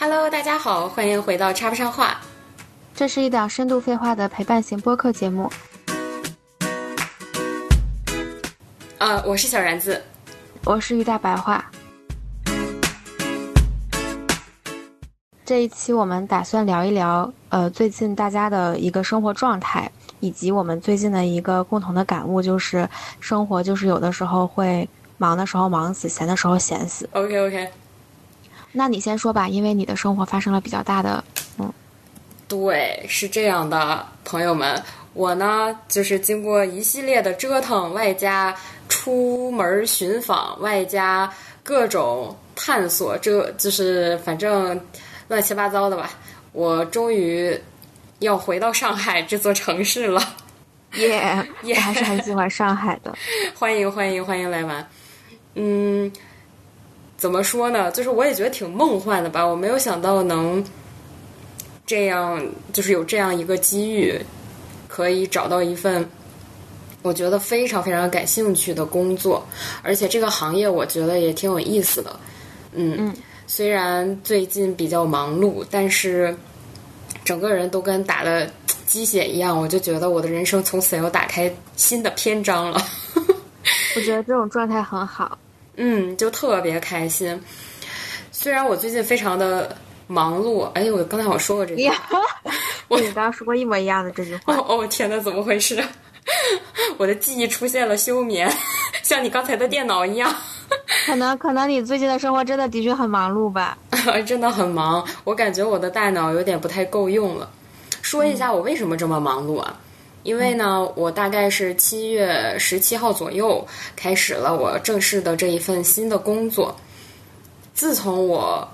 Hello，大家好，欢迎回到插不上话。这是一档深度废话的陪伴型播客节目。呃，我是小然子，我是于大白话。这一期我们打算聊一聊，呃，最近大家的一个生活状态，以及我们最近的一个共同的感悟，就是生活就是有的时候会忙的时候忙死，闲的时候闲死。OK OK，那你先说吧，因为你的生活发生了比较大的，嗯，对，是这样的，朋友们，我呢就是经过一系列的折腾，外加出门寻访，外加各种探索，这就是反正乱七八糟的吧。我终于要回到上海这座城市了。耶、我还是很喜欢上海的。欢迎欢迎欢迎来玩。嗯，怎么说呢？就是我也觉得挺梦幻的吧。我没有想到能这样，就是有这样一个机遇，可以找到一份我觉得非常非常感兴趣的工作，而且这个行业我觉得也挺有意思的。嗯，嗯虽然最近比较忙碌，但是整个人都跟打了鸡血一样，我就觉得我的人生从此要打开新的篇章了。我觉得这种状态很好。嗯，就特别开心。虽然我最近非常的忙碌，哎，我刚才我说过这句话，我你刚刚说过一模一样的这句话。哦哦，天呐，怎么回事？我的记忆出现了休眠，像你刚才的电脑一样，可能可能你最近的生活真的的确很忙碌吧？真的很忙。我感觉我的大脑有点不太够用了。说一下我为什么这么忙碌啊？因为呢，我大概是七月十七号左右开始了我正式的这一份新的工作。自从我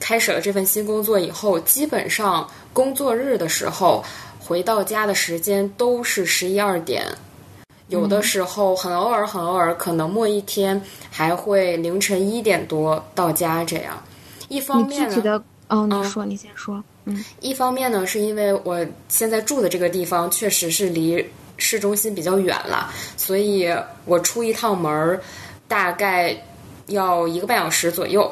开始了这份新工作以后，基本上工作日的时候回到家的时间都是十一二点，有的时候很偶尔很偶尔，可能末一天还会凌晨一点多到家这样。一方面呢，体的哦，你说，你先说。嗯一方面呢，是因为我现在住的这个地方确实是离市中心比较远了，所以我出一趟门儿大概要一个半小时左右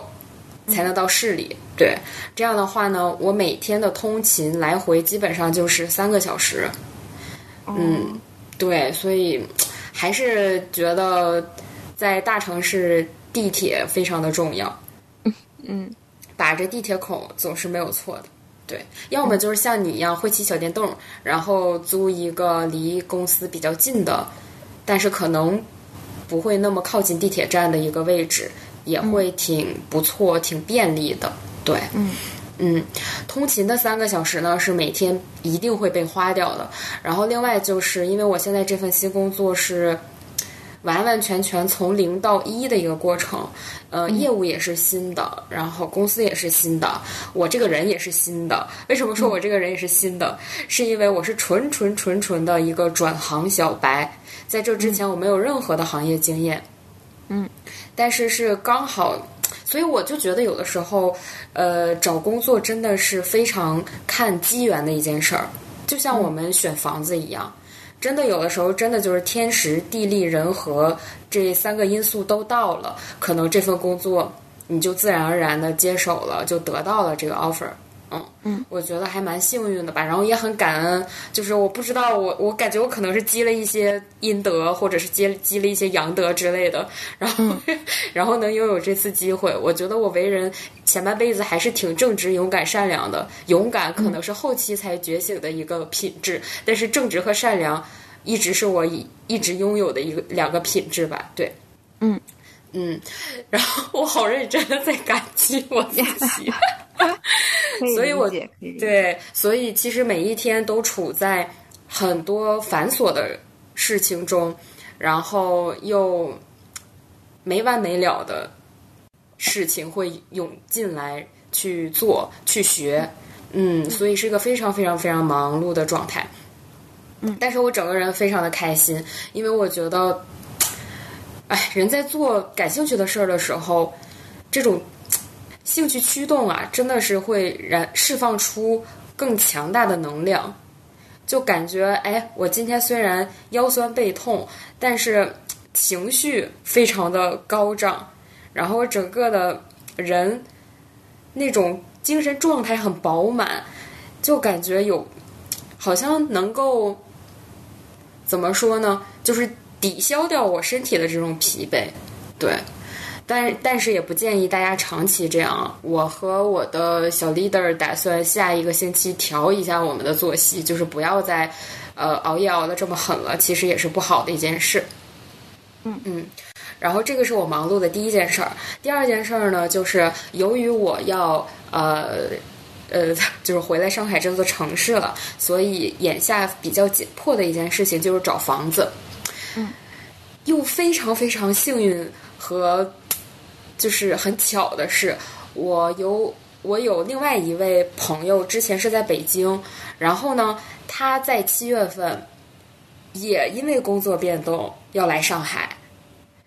才能到市里。对，这样的话呢，我每天的通勤来回基本上就是三个小时。嗯，对，所以还是觉得在大城市地铁非常的重要。嗯，把着地铁口总是没有错的。对，要么就是像你一样会骑小电动，然后租一个离公司比较近的，但是可能不会那么靠近地铁站的一个位置，也会挺不错、挺便利的。对，嗯嗯，通勤的三个小时呢是每天一定会被花掉的。然后另外就是因为我现在这份新工作是完完全全从零到一的一个过程，呃，业务也是新的，然后公司也是新的，我这个人也是新的。为什么说我这个人也是新的？是因为我是纯纯纯纯的一个转行小白，在这之前我没有任何的行业经验。嗯，但是是刚好。所以我就觉得有的时候，呃，找工作真的是非常看机缘的一件事儿，就像我们选房子一样，真的有的时候真的就是天时地利人和这三个因素都到了，可能这份工作你就自然而然的接手了，就得到了这个 offer。嗯嗯，我觉得还蛮幸运的吧，然后也很感恩。就是我不知道，我我感觉我可能是积了一些阴德，或者是积积了一些阳德之类的，然后、然后能拥有这次机会，我觉得我为人前半辈子还是挺正直、勇敢、善良的。勇敢可能是后期才觉醒的一个品质，但是正直和善良一直是我一一直拥有的一个两个品质吧。对，嗯嗯，然后我好认真的在感激我自己。所以我对，所以其实每一天都处在很多繁琐的事情中，然后又没完没了的事情会涌进来去做、去学，嗯，所以是一个非常非常非常忙碌的状态。嗯，但是我整个人非常的开心，因为我觉得，哎，人在做感兴趣的事儿的时候，这种兴趣驱动啊，真的是会燃释放出更强大的能量。就感觉，哎，我今天虽然腰酸背痛，但是情绪非常的高涨，然后整个的人那种精神状态很饱满，就感觉有好像能够怎么说呢，就是抵消掉我身体的这种疲惫，对。但但是也不建议大家长期这样。我和我的小 leader 打算下一个星期调一下我们的作息，就是不要再呃熬夜熬得这么狠了，其实也是不好的一件事。嗯嗯。然后这个是我忙碌的第一件事儿。第二件事儿呢，就是由于我要呃呃，就是回来上海这座城市了，所以眼下比较紧迫的一件事情就是找房子。嗯。又非常非常幸运和。就是很巧的是，我有我有另外一位朋友，之前是在北京，然后呢，他在七月份也因为工作变动要来上海。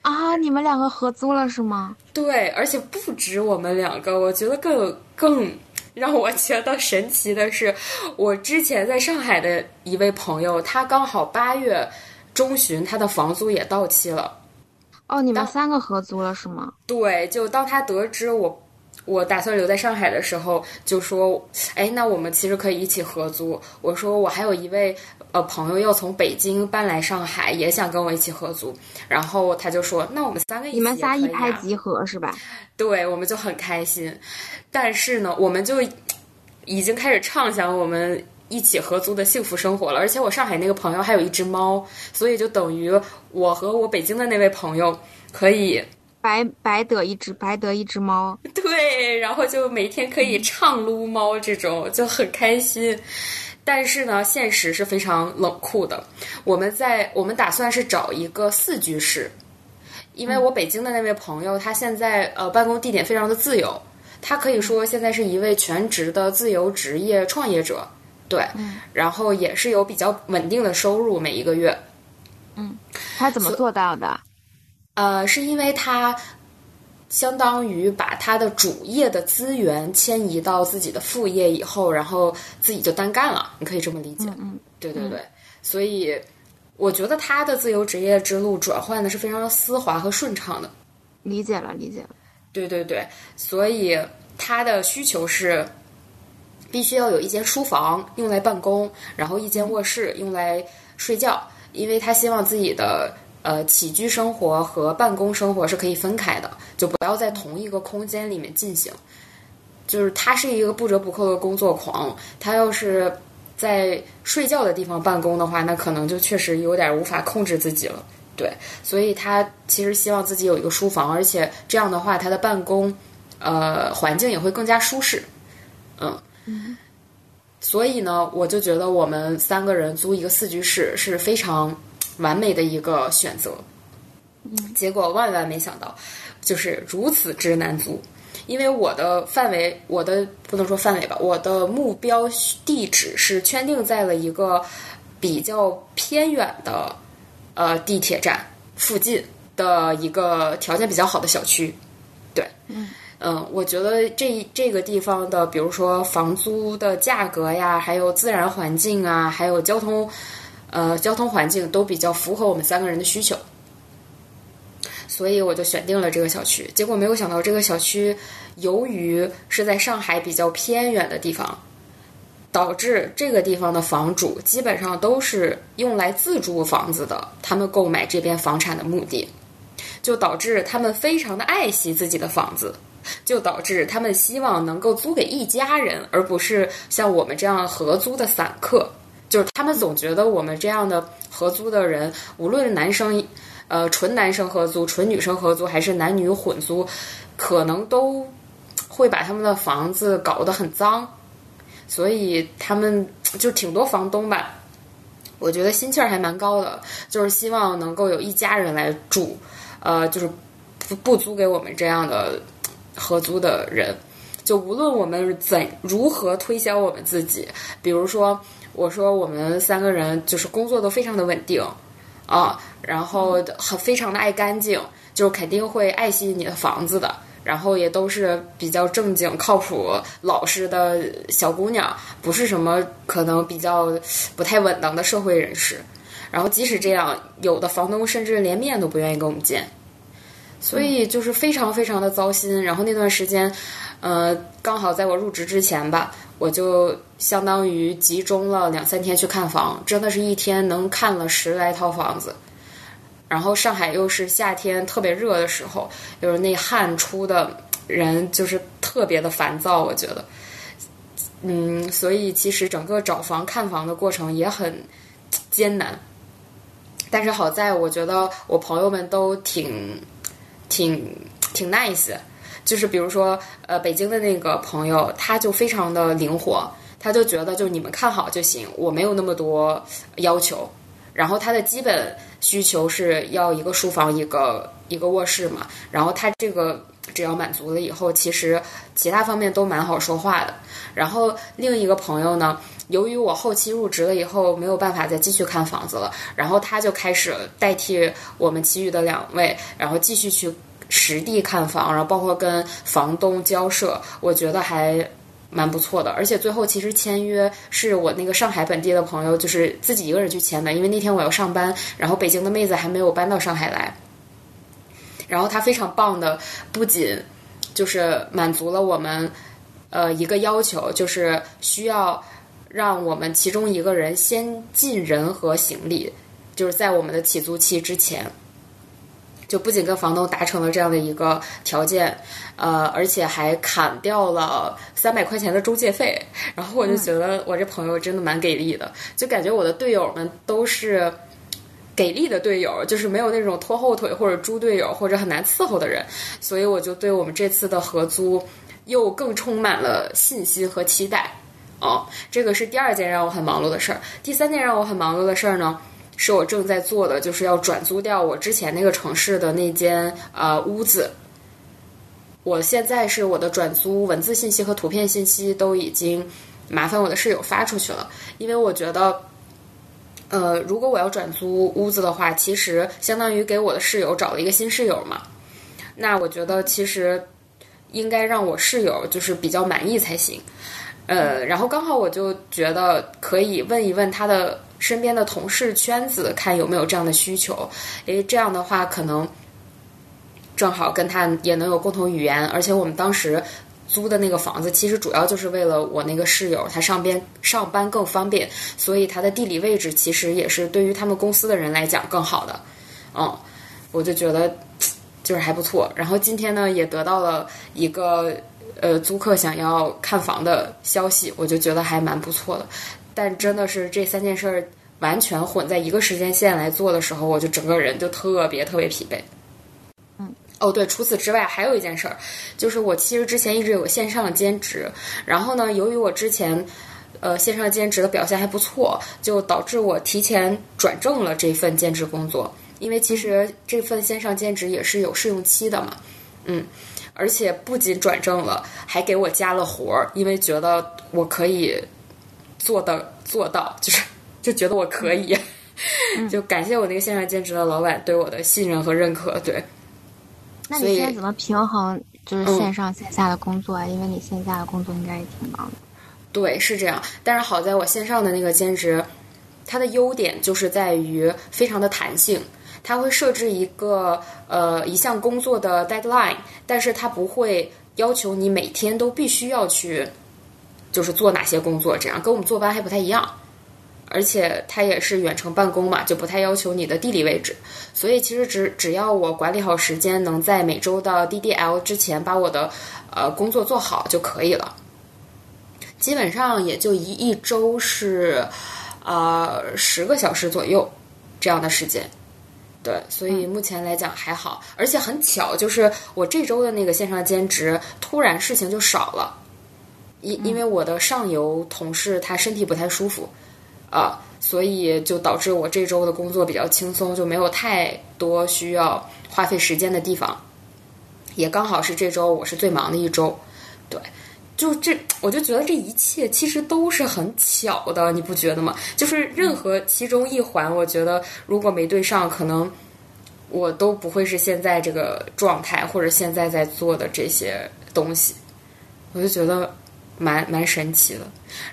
啊，你们两个合租了是吗？对，而且不止我们两个，我觉得更更让我觉得神奇的是，我之前在上海的一位朋友，他刚好八月中旬他的房租也到期了。哦，你们三个合租了是吗？对，就当他得知我我打算留在上海的时候，就说：“哎，那我们其实可以一起合租。”我说：“我还有一位呃朋友要从北京搬来上海，也想跟我一起合租。”然后他就说：“那我们三个一起。”你们仨一拍即合是吧？对，我们就很开心。但是呢，我们就已经开始畅想我们。一起合租的幸福生活了，而且我上海那个朋友还有一只猫，所以就等于我和我北京的那位朋友可以白白得一只白得一只猫，对，然后就每天可以畅撸猫，这种就很开心。但是呢，现实是非常冷酷的。我们在我们打算是找一个四居室，因为我北京的那位朋友他现在呃办公地点非常的自由，他可以说现在是一位全职的自由职业创业者。对，然后也是有比较稳定的收入，每一个月。嗯，他怎么做到的？呃，是因为他相当于把他的主业的资源迁移到自己的副业以后，然后自己就单干了。你可以这么理解。嗯，对对对。所以我觉得他的自由职业之路转换的是非常丝滑和顺畅的。理解了，理解了。对对对，所以他的需求是。必须要有一间书房用来办公，然后一间卧室用来睡觉，因为他希望自己的呃起居生活和办公生活是可以分开的，就不要在同一个空间里面进行。就是他是一个不折不扣的工作狂，他要是在睡觉的地方办公的话，那可能就确实有点无法控制自己了。对，所以他其实希望自己有一个书房，而且这样的话，他的办公呃环境也会更加舒适。嗯。所以呢，我就觉得我们三个人租一个四居室是非常完美的一个选择。结果万万没想到，就是如此之难租。因为我的范围，我的不能说范围吧，我的目标地址是圈定在了一个比较偏远的呃地铁站附近的一个条件比较好的小区。对，嗯。嗯，我觉得这这个地方的，比如说房租的价格呀，还有自然环境啊，还有交通，呃，交通环境都比较符合我们三个人的需求，所以我就选定了这个小区。结果没有想到，这个小区由于是在上海比较偏远的地方，导致这个地方的房主基本上都是用来自住房子的，他们购买这边房产的目的，就导致他们非常的爱惜自己的房子。就导致他们希望能够租给一家人，而不是像我们这样合租的散客。就是他们总觉得我们这样的合租的人，无论男生，呃，纯男生合租、纯女生合租，还是男女混租，可能都会把他们的房子搞得很脏。所以他们就挺多房东吧，我觉得心气儿还蛮高的，就是希望能够有一家人来住，呃，就是不不租给我们这样的。合租的人，就无论我们怎如何推销我们自己，比如说我说我们三个人就是工作都非常的稳定啊，然后很非常的爱干净，就肯定会爱惜你的房子的，然后也都是比较正经、靠谱、老实的小姑娘，不是什么可能比较不太稳当的社会人士。然后即使这样，有的房东甚至连面都不愿意跟我们见。所以就是非常非常的糟心。然后那段时间，呃，刚好在我入职之前吧，我就相当于集中了两三天去看房，真的是一天能看了十来套房子。然后上海又是夏天特别热的时候，就是那汗出的人就是特别的烦躁，我觉得。嗯，所以其实整个找房看房的过程也很艰难，但是好在我觉得我朋友们都挺挺挺 nice，就是比如说呃北京的那个朋友，他就非常的灵活，他就觉得就你们看好就行，我没有那么多要求，然后他的基本需求是要一个书房一个一个卧室嘛，然后他这个。只要满足了以后，其实其他方面都蛮好说话的。然后另一个朋友呢，由于我后期入职了以后没有办法再继续看房子了，然后他就开始代替我们其余的两位，然后继续去实地看房，然后包括跟房东交涉，我觉得还蛮不错的。而且最后其实签约是我那个上海本地的朋友，就是自己一个人去签的，因为那天我要上班，然后北京的妹子还没有搬到上海来。然后他非常棒的，不仅就是满足了我们呃一个要求，就是需要让我们其中一个人先进人和行李，就是在我们的起租期之前，就不仅跟房东达成了这样的一个条件，呃，而且还砍掉了三百块钱的中介费。然后我就觉得我这朋友真的蛮给力的，就感觉我的队友们都是。给力的队友就是没有那种拖后腿或者猪队友或者很难伺候的人，所以我就对我们这次的合租又更充满了信心和期待。哦，这个是第二件让我很忙碌的事儿。第三件让我很忙碌的事儿呢，是我正在做的，就是要转租掉我之前那个城市的那间呃屋子。我现在是我的转租文字信息和图片信息都已经麻烦我的室友发出去了，因为我觉得。呃，如果我要转租屋子的话，其实相当于给我的室友找了一个新室友嘛。那我觉得其实应该让我室友就是比较满意才行。呃，然后刚好我就觉得可以问一问他的身边的同事圈子，看有没有这样的需求。因为，这样的话可能正好跟他也能有共同语言，而且我们当时。租的那个房子其实主要就是为了我那个室友，他上边上班更方便，所以他的地理位置其实也是对于他们公司的人来讲更好的。嗯，我就觉得 就是还不错。然后今天呢，也得到了一个呃租客想要看房的消息，我就觉得还蛮不错的。但真的是这三件事儿完全混在一个时间线来做的时候，我就整个人就特别特别疲惫。嗯哦，对，除此之外还有一件事儿，就是我其实之前一直有个线上的兼职，然后呢，由于我之前，呃，线上兼职的表现还不错，就导致我提前转正了这份兼职工作。因为其实这份线上兼职也是有试用期的嘛，嗯，而且不仅转正了，还给我加了活儿，因为觉得我可以做的做到，就是就觉得我可以，就感谢我那个线上兼职的老板对我的信任和认可，对。那你现在怎么平衡就是线上线下的工作啊？因为你线下的工作应该也挺忙的。对，是这样。但是好在我线上的那个兼职，它的优点就是在于非常的弹性。它会设置一个呃一项工作的 deadline，但是它不会要求你每天都必须要去就是做哪些工作，这样跟我们坐班还不太一样。而且它也是远程办公嘛，就不太要求你的地理位置，所以其实只只要我管理好时间，能在每周的 DDL 之前把我的呃工作做好就可以了。基本上也就一一周是呃十个小时左右这样的时间，对，所以目前来讲还好。而且很巧，就是我这周的那个线上兼职，突然事情就少了，因因为我的上游同事他身体不太舒服。啊，所以就导致我这周的工作比较轻松，就没有太多需要花费时间的地方，也刚好是这周我是最忙的一周，对，就这我就觉得这一切其实都是很巧的，你不觉得吗？就是任何其中一环，我觉得如果没对上，可能我都不会是现在这个状态，或者现在在做的这些东西，我就觉得蛮蛮神奇的。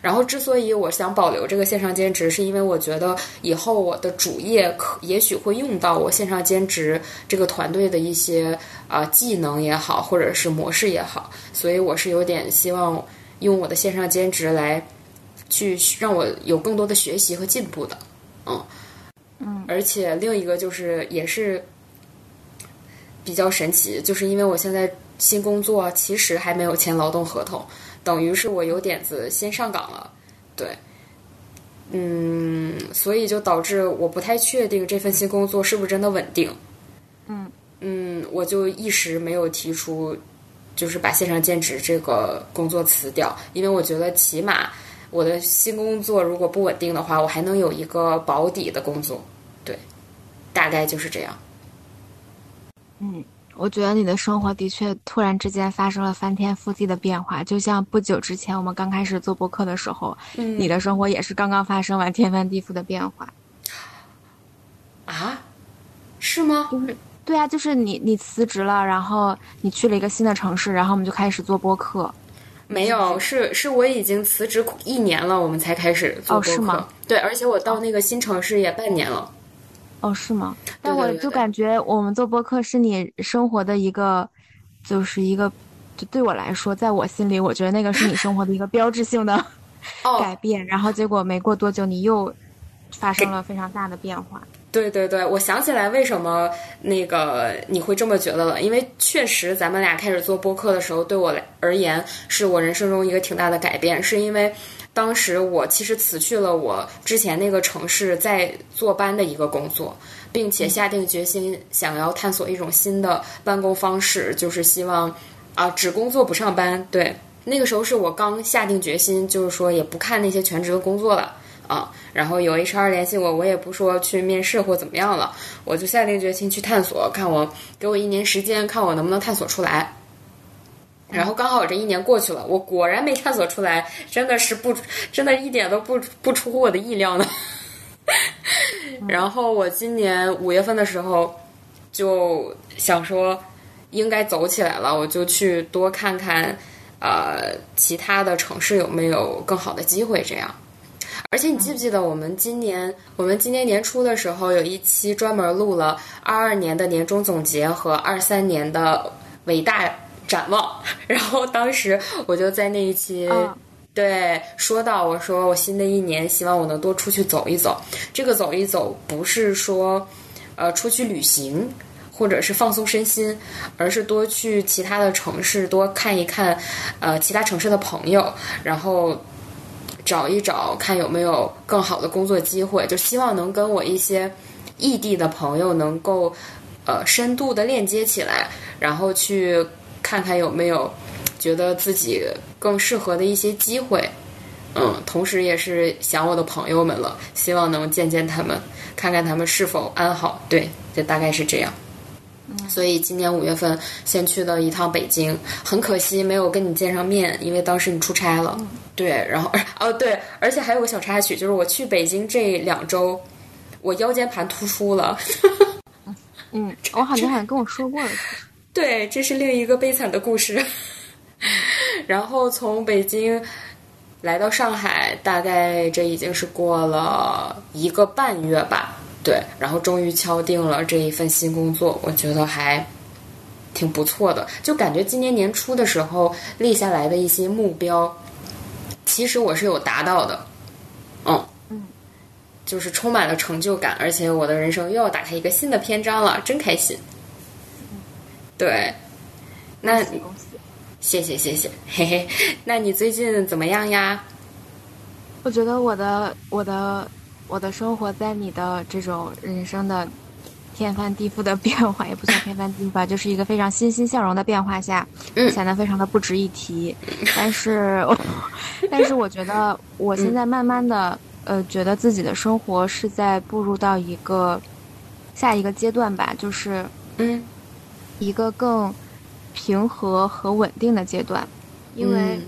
然后，之所以我想保留这个线上兼职，是因为我觉得以后我的主业可也许会用到我线上兼职这个团队的一些啊、呃技能也好，或者是模式也好，所以我是有点希望用我的线上兼职来去让我有更多的学习和进步的，嗯嗯，而且另一个就是也是比较神奇，就是因为我现在新工作其实还没有签劳动合同。等于是我有点子先上岗了，对，嗯，所以就导致我不太确定这份新工作是不是真的稳定，嗯嗯，我就一时没有提出，就是把线上兼职这个工作辞掉，因为我觉得起码我的新工作如果不稳定的话，我还能有一个保底的工作，对，大概就是这样。嗯。我觉得你的生活的确突然之间发生了翻天覆地的变化，就像不久之前我们刚开始做播客的时候，嗯你的生活也是刚刚发生完天翻地覆的变化。啊？是吗？就是对啊，就是你你辞职了，然后你去了一个新的城市，然后我们就开始做播客。没有，是是我已经辞职一年了，我们才开始做哦播客。是吗对，而且我到那个新城市也半年了。哦，是吗？但我就感觉我们做播客是你生活的一个，就是一个，就对我来说，在我心里，我觉得那个是你生活的一个标志性的 改哦，变。然后结果没过多久，你又发生了非常大的变化。对对对，我想起来为什么那个你会这么觉得了，因为确实咱们俩开始做播客的时候，对我而言是我人生中一个挺大的改变，是因为当时我其实辞去了我之前那个城市在坐班的一个工作，并且下定决心想要探索一种新的办公方式，就是希望啊只工作不上班。对，那个时候是我刚下定决心，就是说也不看那些全职的工作了。啊，然后有 HR 联系我，我也不说去面试或怎么样了，我就下定决心去探索，看我给我一年时间，看我能不能探索出来。然后刚好这一年过去了，我果然没探索出来，真的是不，真的一点都不不出乎我的意料呢。然后我今年五月份的时候就想说，应该走起来了，我就去多看看，呃，其他的城市有没有更好的机会，这样。而且你记不记得我们今年，我们今年年初的时候有一期专门录了二二年的年终总结和二三年的伟大展望，然后当时我就在那一期。嗯对，说到我说我新的一年希望我能多出去走一走。这个走一走不是说，呃，出去旅行或者是放松身心，而是多去其他的城市，多看一看，呃，其他城市的朋友，然后找一找看有没有更好的工作机会。就希望能跟我一些异地的朋友能够，呃，深度的链接起来，然后去看看有没有。觉得自己更适合的一些机会，嗯，同时也是想我的朋友们了，希望能见见他们，看看他们是否安好。对，就大概是这样。所以今年五月份先去了一趟北京，很可惜没有跟你见上面，因为当时你出差了。对，然后哦对，而且还有个小插曲，就是我去北京这两周，我腰间盘突出了。嗯，我好像好像跟我说过了。对，这是另一个悲惨的故事。然后从北京来到上海，大概这已经是过了一个半月吧。对，然后终于敲定了这一份新工作，我觉得还挺不错的。就感觉今年年初的时候立下来的一些目标，其实我是有达到的。嗯嗯，就是充满了成就感，而且我的人生又要打开一个新的篇章了，真开心。对，那！谢谢谢谢，嘿嘿。那你最近怎么样呀？我觉得我的我的我的生活在你的这种人生的天翻地覆的变化，也不算天翻地覆吧，就是一个非常欣欣向荣的变化下，嗯显得非常的不值一提。但是，但是我觉得我现在慢慢的，呃，觉得自己的生活是在步入到一个下一个阶段吧，就是嗯，一个更平和和稳定的阶段，因为。嗯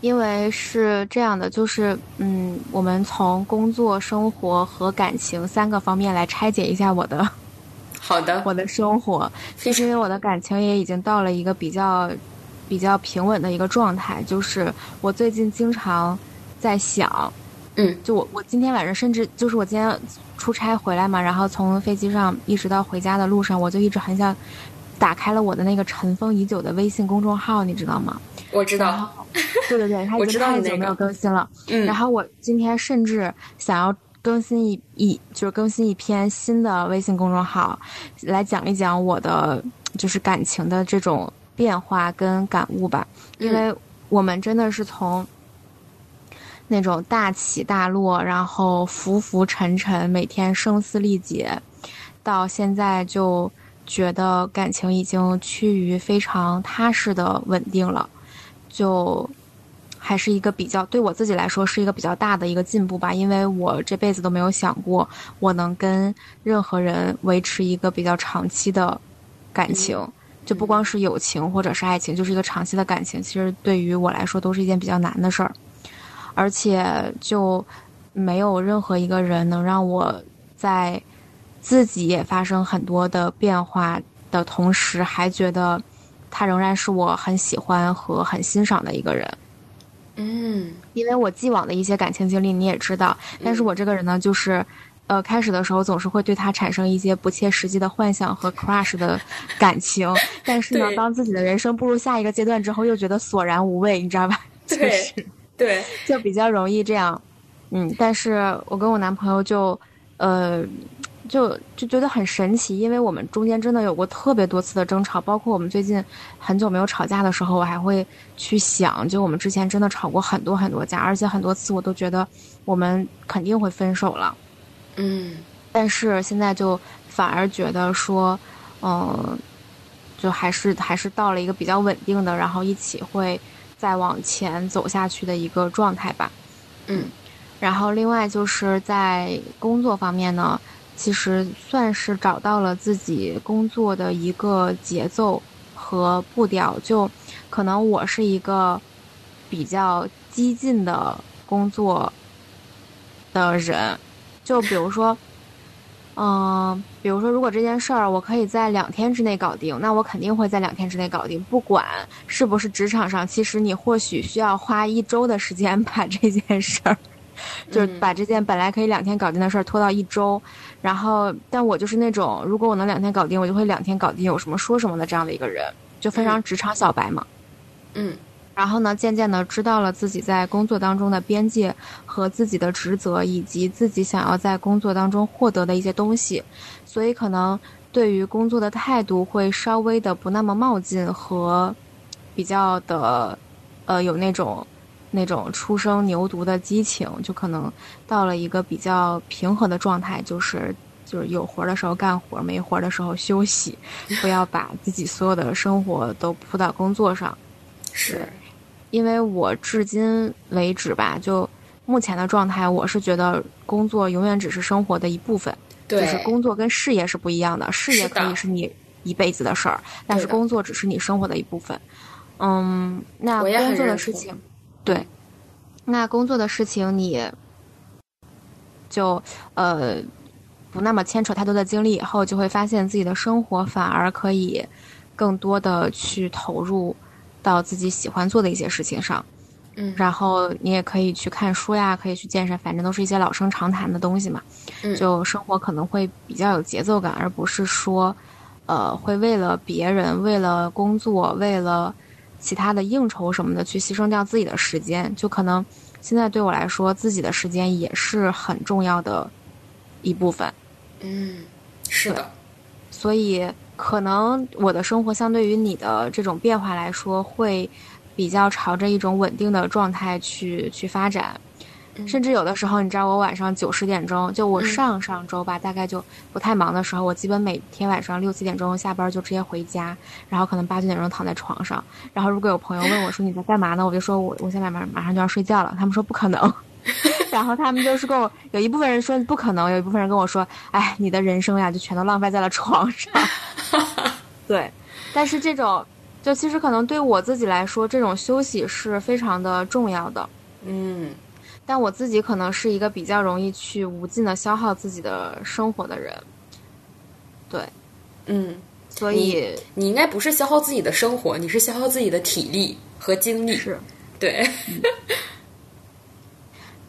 因为是这样的，就是嗯，我们从工作、生活和感情三个方面来拆解一下我的 好的，我的生活。就是因为我的感情也已经到了一个比较比较平稳的一个状态，就是我最近经常在想，嗯，就我我今天晚上甚至就是我今天出差回来嘛，然后从飞机上一直到回家的路上，我就一直很想打开了我的那个尘封已久的微信公众号，你知道吗？我知道。对对对，它已经太久没有更新了。嗯，然后我今天甚至想要更新一一，就是更新一篇新的微信公众号，来讲一讲我的就是感情的这种变化跟感悟吧。因为我们真的是从那种大起大落，然后浮浮沉沉，每天声嘶力竭，到现在就觉得感情已经趋于非常踏实的稳定了，就还是一个比较对我自己来说是一个比较大的一个进步吧，因为我这辈子都没有想过我能跟任何人维持一个比较长期的感情，就不光是友情或者是爱情，就是一个长期的感情，其实对于我来说都是一件比较难的事儿，而且就没有任何一个人能让我在自己也发生很多的变化的同时，还觉得他仍然是我很喜欢和很欣赏的一个人。嗯因为我既往的一些感情经历你也知道，但是我这个人呢，就是，呃，开始的时候总是会对他产生一些不切实际的幻想和 crush 的感情，但是呢，当自己的人生步入下一个阶段之后，又觉得索然无味，你知道吧？就对是对，就比较容易这样，嗯，但是我跟我男朋友就，呃，就就觉得很神奇，因为我们中间真的有过特别多次的争吵，包括我们最近很久没有吵架的时候，我还会去想，就我们之前真的吵过很多很多架，而且很多次我都觉得我们肯定会分手了，嗯。但是现在就反而觉得说，嗯、就还是还是到了一个比较稳定的，然后一起会再往前走下去的一个状态吧。嗯然后另外就是在工作方面呢，其实算是找到了自己工作的一个节奏和步调。就可能我是一个比较激进的工作的人，就比如说。嗯，比如说，如果这件事儿我可以在两天之内搞定，那我肯定会在两天之内搞定，不管是不是职场上，其实你或许需要花一周的时间 把这件事儿，就是把这件本来可以两天搞定的事儿拖到一周。然后，但我就是那种，如果我能两天搞定，我就会两天搞定，有什么说什么的这样的一个人，就非常职场小白嘛。嗯然后呢，渐渐的知道了自己在工作当中的边界和自己的职责，以及自己想要在工作当中获得的一些东西，所以可能对于工作的态度会稍微的不那么冒进和比较的，呃，有那种那种初生牛犊的激情，就可能到了一个比较平和的状态，就是。就是有活的时候干活，没活的时候休息，不要把自己所有的生活都扑到工作上。是，因为我至今为止吧，就目前的状态，我是觉得工作永远只是生活的一部分，对，就是工作跟事业是不一样的，事业可以是你一辈子的事儿，但是工作只是你生活的一部分。嗯，那工作的事情，对，那工作的事情你就呃不那么牵扯太多的精力以后，就会发现自己的生活反而可以更多的去投入到自己喜欢做的一些事情上。嗯然后你也可以去看书呀，可以去健身，反正都是一些老生常谈的东西嘛。嗯就生活可能会比较有节奏感，而不是说，呃，会为了别人、为了工作、为了其他的应酬什么的去牺牲掉自己的时间。就可能现在对我来说，自己的时间也是很重要的一部分。嗯，是的，所以可能我的生活相对于你的这种变化来说，会比较朝着一种稳定的状态去去发展。甚至有的时候，你知道，我晚上九十点钟，就我嗯上上周吧，大概就不太忙的时候，我基本每天晚上六七点钟下班就直接回家，然后可能八九点钟躺在床上。然后如果有朋友问我说你在干嘛呢，我就说我我现在马马上就要睡觉了。他们说不可能，然后他们就是跟我有一部分人说不可能，有一部分人跟我说，哎，你的人生呀就全都浪费在了床上。对，但是这种就其实可能对我自己来说，这种休息是非常的重要的。嗯但我自己可能是一个比较容易去无尽的消耗自己的生活的人。对，嗯，所以你应该不是消耗自己的生活，你是消耗自己的体力和精力。是，对，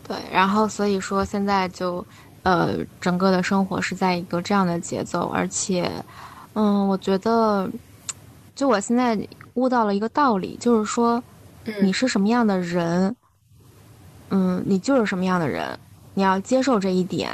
对，然后所以说现在就，呃，整个的生活是在一个这样的节奏，而且，嗯，我觉得，就我现在悟到了一个道理，就是说，你是什么样的人，嗯，你就是什么样的人，你要接受这一点，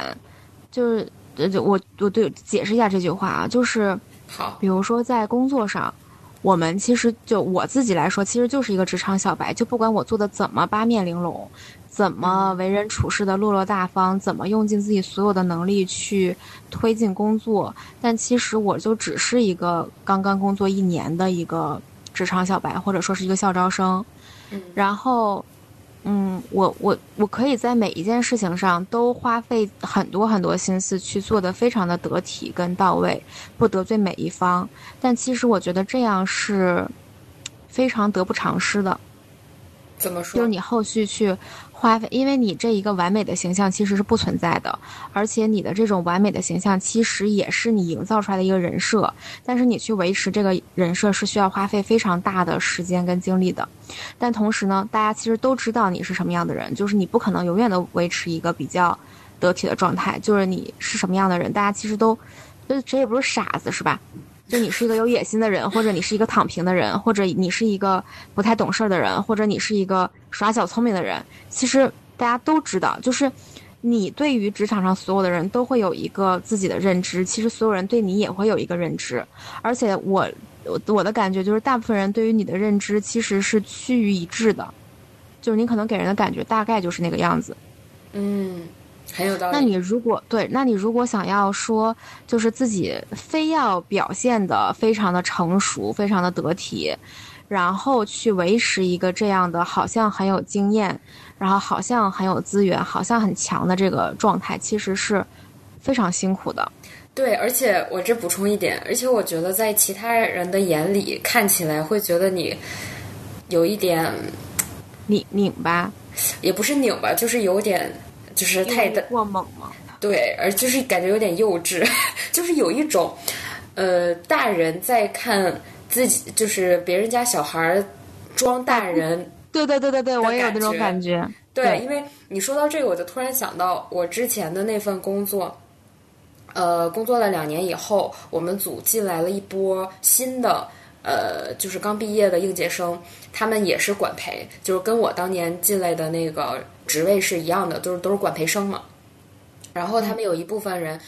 就是，呃，我我对解释一下这句话啊，就是好，比如说在工作上。我们其实就我自己来说，其实就是一个职场小白。就不管我做的怎么八面玲珑，怎么为人处事的落落大方，怎么用尽自己所有的能力去推进工作，但其实我就只是一个刚刚工作一年的一个职场小白，或者说是一个校招生。然后。嗯，我我我可以在每一件事情上都花费很多很多心思去做的非常的得体跟到位，不得罪每一方。但其实我觉得这样是非常得不偿失的。怎么说？就是你后续去。因为你这一个完美的形象其实是不存在的，而且你的这种完美的形象其实也是你营造出来的一个人设，但是你去维持这个人设是需要花费非常大的时间跟精力的。但同时呢，大家其实都知道你是什么样的人，就是你不可能永远都维持一个比较得体的状态，就是你是什么样的人，大家其实都，就谁也不是傻子，是吧？就你是一个有野心的人，或者你是一个躺平的人，或者你是一个不太懂事的人，或者你是一个耍小聪明的人。其实大家都知道，就是你对于职场上所有的人都会有一个自己的认知，其实所有人对你也会有一个认知。而且我我我的感觉就是，大部分人对于你的认知其实是趋于一致的，就是你可能给人的感觉大概就是那个样子。嗯。很有道理。那你如果对，那你如果想要说，就是自己非要表现的非常的成熟，非常的得体，然后去维持一个这样的好像很有经验，然后好像很有资源，好像很强的这个状态，其实是非常辛苦的。对，而且我这补充一点，而且我觉得在其他人的眼里看起来会觉得你有一点拧拧吧，也不是拧吧，就是有点。就是太过猛吗？对，而就是感觉有点幼稚，就是有一种，呃，大人在看自己，就是别人家小孩装大人。对对对对对，我也有那种感觉。对，因为你说到这个，我就突然想到我之前的那份工作，呃，工作了两年以后，我们组进来了一波新的，呃，就是刚毕业的应届生，他们也是管培，就是跟我当年进来的那个。职位是一样的，都是都是管培生嘛。然后他们有一部分人，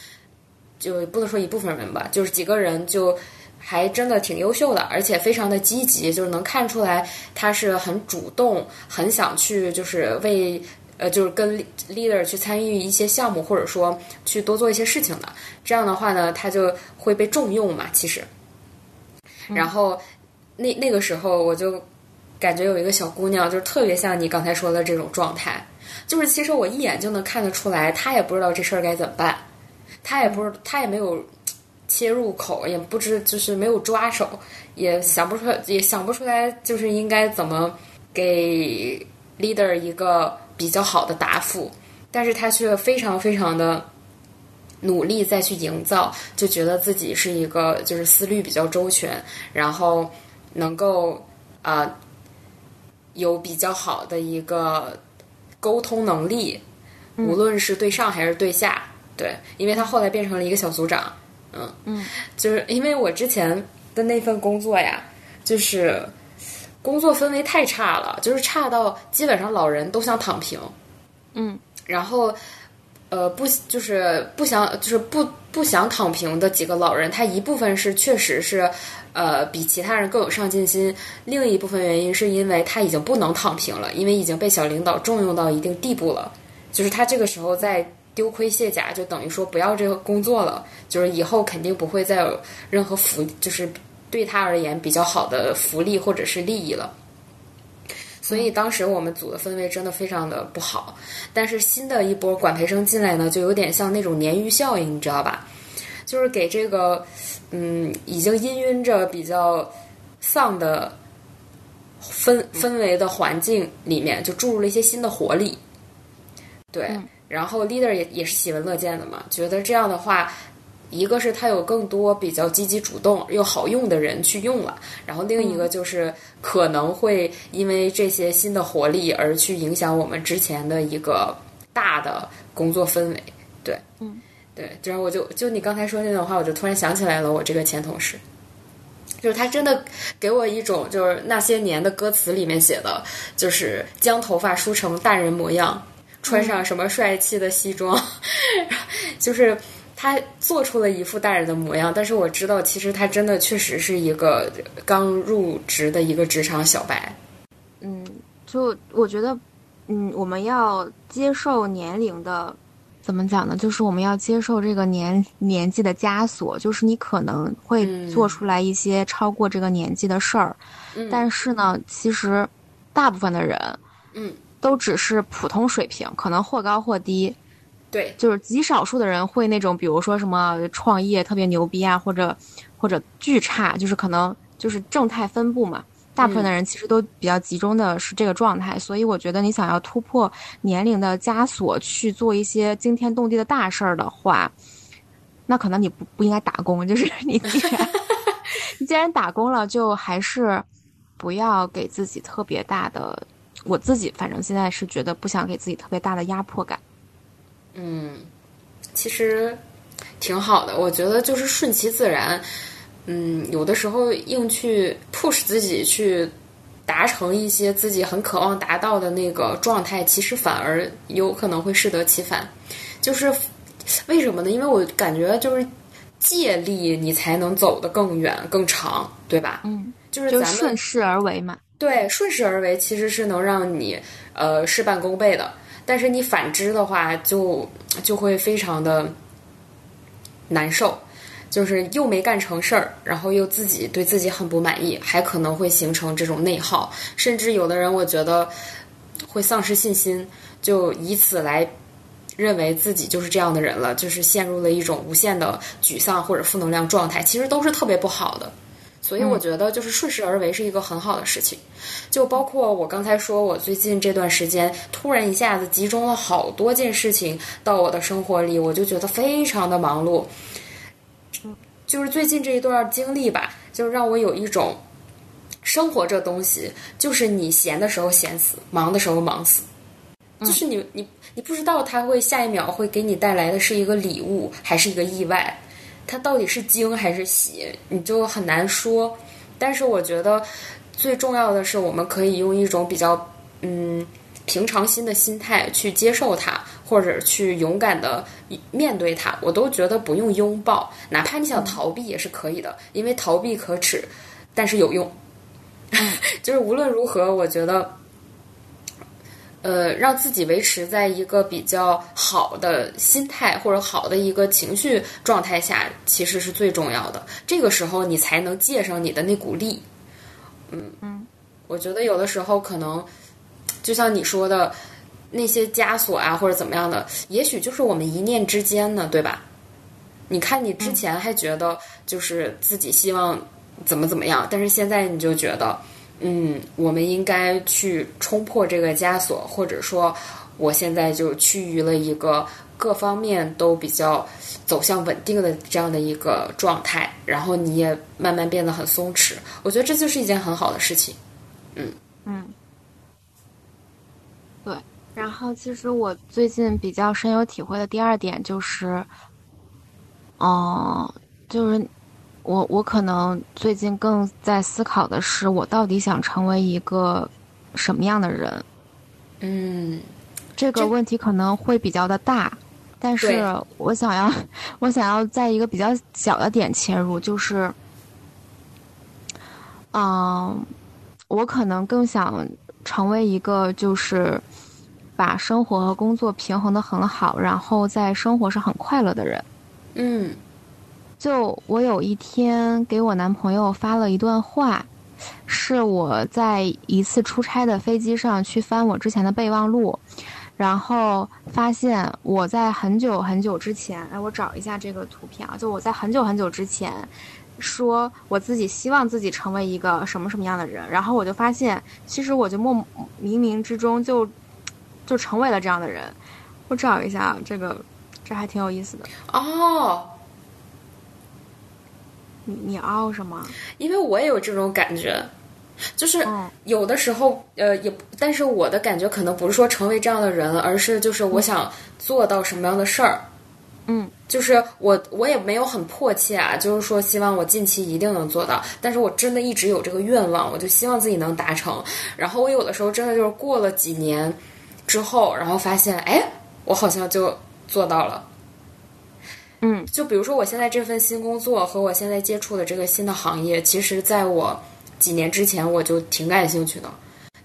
就不能说一部分人吧，就是几个人就还真的挺优秀的，而且非常的积极，就是能看出来他是很主动，很想去就是为呃就是跟 leader 去参与一些项目，或者说去多做一些事情的。这样的话呢，他就会被重用嘛。其实，然后那那个时候我就。感觉有一个小姑娘，就是特别像你刚才说的这种状态，就是其实我一眼就能看得出来，她也不知道这事儿该怎么办，她也不是，她也没有切入口，也不知就是没有抓手，也想不出来，也想不出来，就是应该怎么给 leader 一个比较好的答复，但是她却非常非常的努力再去营造，就觉得自己是一个就是思虑比较周全，然后能够啊。有比较好的一个沟通能力，无论是对上还是对下，对，因为他后来变成了一个小组长，嗯。嗯，就是因为我之前的那份工作呀，就是工作氛围太差了，就是差到基本上老人都想躺平，嗯，然后呃不就是不想就是不不想躺平的几个老人，他一部分是确实是。呃，比其他人更有上进心。另一部分原因是因为他已经不能躺平了，因为已经被小领导重用到一定地步了。就是他这个时候在丢盔卸甲，就等于说不要这个工作了，就是以后肯定不会再有任何福，就是对他而言比较好的福利或者是利益了。所以当时我们组的氛围真的非常的不好。但是新的一波管培生进来呢，就有点像那种鲶鱼效应，你知道吧？就是给这个。嗯，已经氤氲着比较丧的氛氛围的环境里面，就注入了一些新的活力。对，然后 leader 也也是喜闻乐见的嘛，觉得这样的话，一个是它有更多比较积极主动又好用的人去用了，然后另一个就是可能会因为这些新的活力而去影响我们之前的一个大的工作氛围。对，嗯，对，就是我就就你刚才说那段话，我就突然想起来了，我这个前同事。就是他真的给我一种，就是那些年的歌词里面写的，就是将头发梳成大人模样，穿上什么帅气的西装，就是他做出了一副大人的模样。但是我知道，其实他真的确实是一个刚入职的一个职场小白。嗯，就我觉得，嗯，我们要接受年龄的。怎么讲呢？就是我们要接受这个年年纪的枷锁，就是你可能会做出来一些超过这个年纪的事儿，但是呢，其实大部分的人，嗯，都只是普通水平，可能或高或低。对，就是极少数的人会那种，比如说什么创业特别牛逼啊，或者或者巨差，就是可能就是正态分布嘛。大部分的人其实都比较集中的是这个状态，所以我觉得你想要突破年龄的枷锁去做一些惊天动地的大事儿的话，那可能你不不应该打工。就是 你既然 你既然打工了，就还是不要给自己特别大的。我自己反正现在是觉得不想给自己特别大的压迫感。嗯，其实挺好的，我觉得就是顺其自然。嗯，有的时候硬去 push 自己去达成一些自己很渴望达到的那个状态，其实反而有可能会适得其反。就是为什么呢？因为我感觉就是借力，你才能走得更远更长，对吧？嗯，就是咱们顺势而为嘛。对，顺势而为其实是能让你呃事半功倍的，但是你反之的话，就就会非常的难受。就是又没干成事儿，然后又自己对自己很不满意，还可能会形成这种内耗，甚至有的人我觉得会丧失信心，就以此来认为自己就是这样的人了，就是陷入了一种无限的沮丧或者负能量状态，其实都是特别不好的。所以我觉得就是顺势而为是一个很好的事情。就包括我刚才说，我最近这段时间突然一下子集中了好多件事情到我的生活里，我就觉得非常的忙碌。就是最近这一段经历吧，就让我有一种生活这东西，就是你闲的时候闲死，忙的时候忙死，就是你你你不知道它会下一秒会给你带来的是一个礼物还是一个意外，它到底是惊还是喜，你就很难说。但是我觉得最重要的是，我们可以用一种比较嗯。平常心的心态去接受它，或者去勇敢的面对它，我都觉得不用拥抱，哪怕你想逃避也是可以的，因为逃避可耻，但是有用。就是无论如何，我觉得，呃，让自己维持在一个比较好的心态或者好的一个情绪状态下，其实是最重要的。这个时候，你才能借上你的那股力。嗯嗯，我觉得有的时候可能。就像你说的，那些枷锁啊，或者怎么样的，也许就是我们一念之间呢，对吧？你看，你之前还觉得就是自己希望怎么怎么样，但是现在你就觉得，嗯，我们应该去冲破这个枷锁，或者说，我现在就趋于了一个各方面都比较走向稳定的这样的一个状态，然后你也慢慢变得很松弛。我觉得这就是一件很好的事情。嗯嗯。对然后，其实我最近比较深有体会的第二点就是，嗯，就是我我可能最近更在思考的是，我到底想成为一个什么样的人？嗯，这个问题可能会比较的大，但是我想要我想要在一个比较小的点切入，就是，嗯，我可能更想成为一个就是。把生活和工作平衡的很好，然后在生活上很快乐的人。嗯，就我有一天给我男朋友发了一段话，是我在一次出差的飞机上去翻我之前的备忘录，然后发现我在很久很久之前，哎，我找一下这个图片啊，就我在很久很久之前说我自己希望自己成为一个什么什么样的人，然后我就发现，其实我就莫冥冥之中就。就成为了这样的人，我找一下这个，这还挺有意思的哦。你你凹什么？因为我也有这种感觉，就是嗯有的时候，呃，也，但是我的感觉可能不是说成为这样的人，而是就是我想做到什么样的事儿。嗯就是我，我也没有很迫切啊，就是说希望我近期一定能做到，但是我真的一直有这个愿望，我就希望自己能达成。然后我有的时候真的就是过了几年之后，然后发现，哎，我好像就做到了。嗯就比如说我现在这份新工作和我现在接触的这个新的行业，其实在我几年之前我就挺感兴趣的，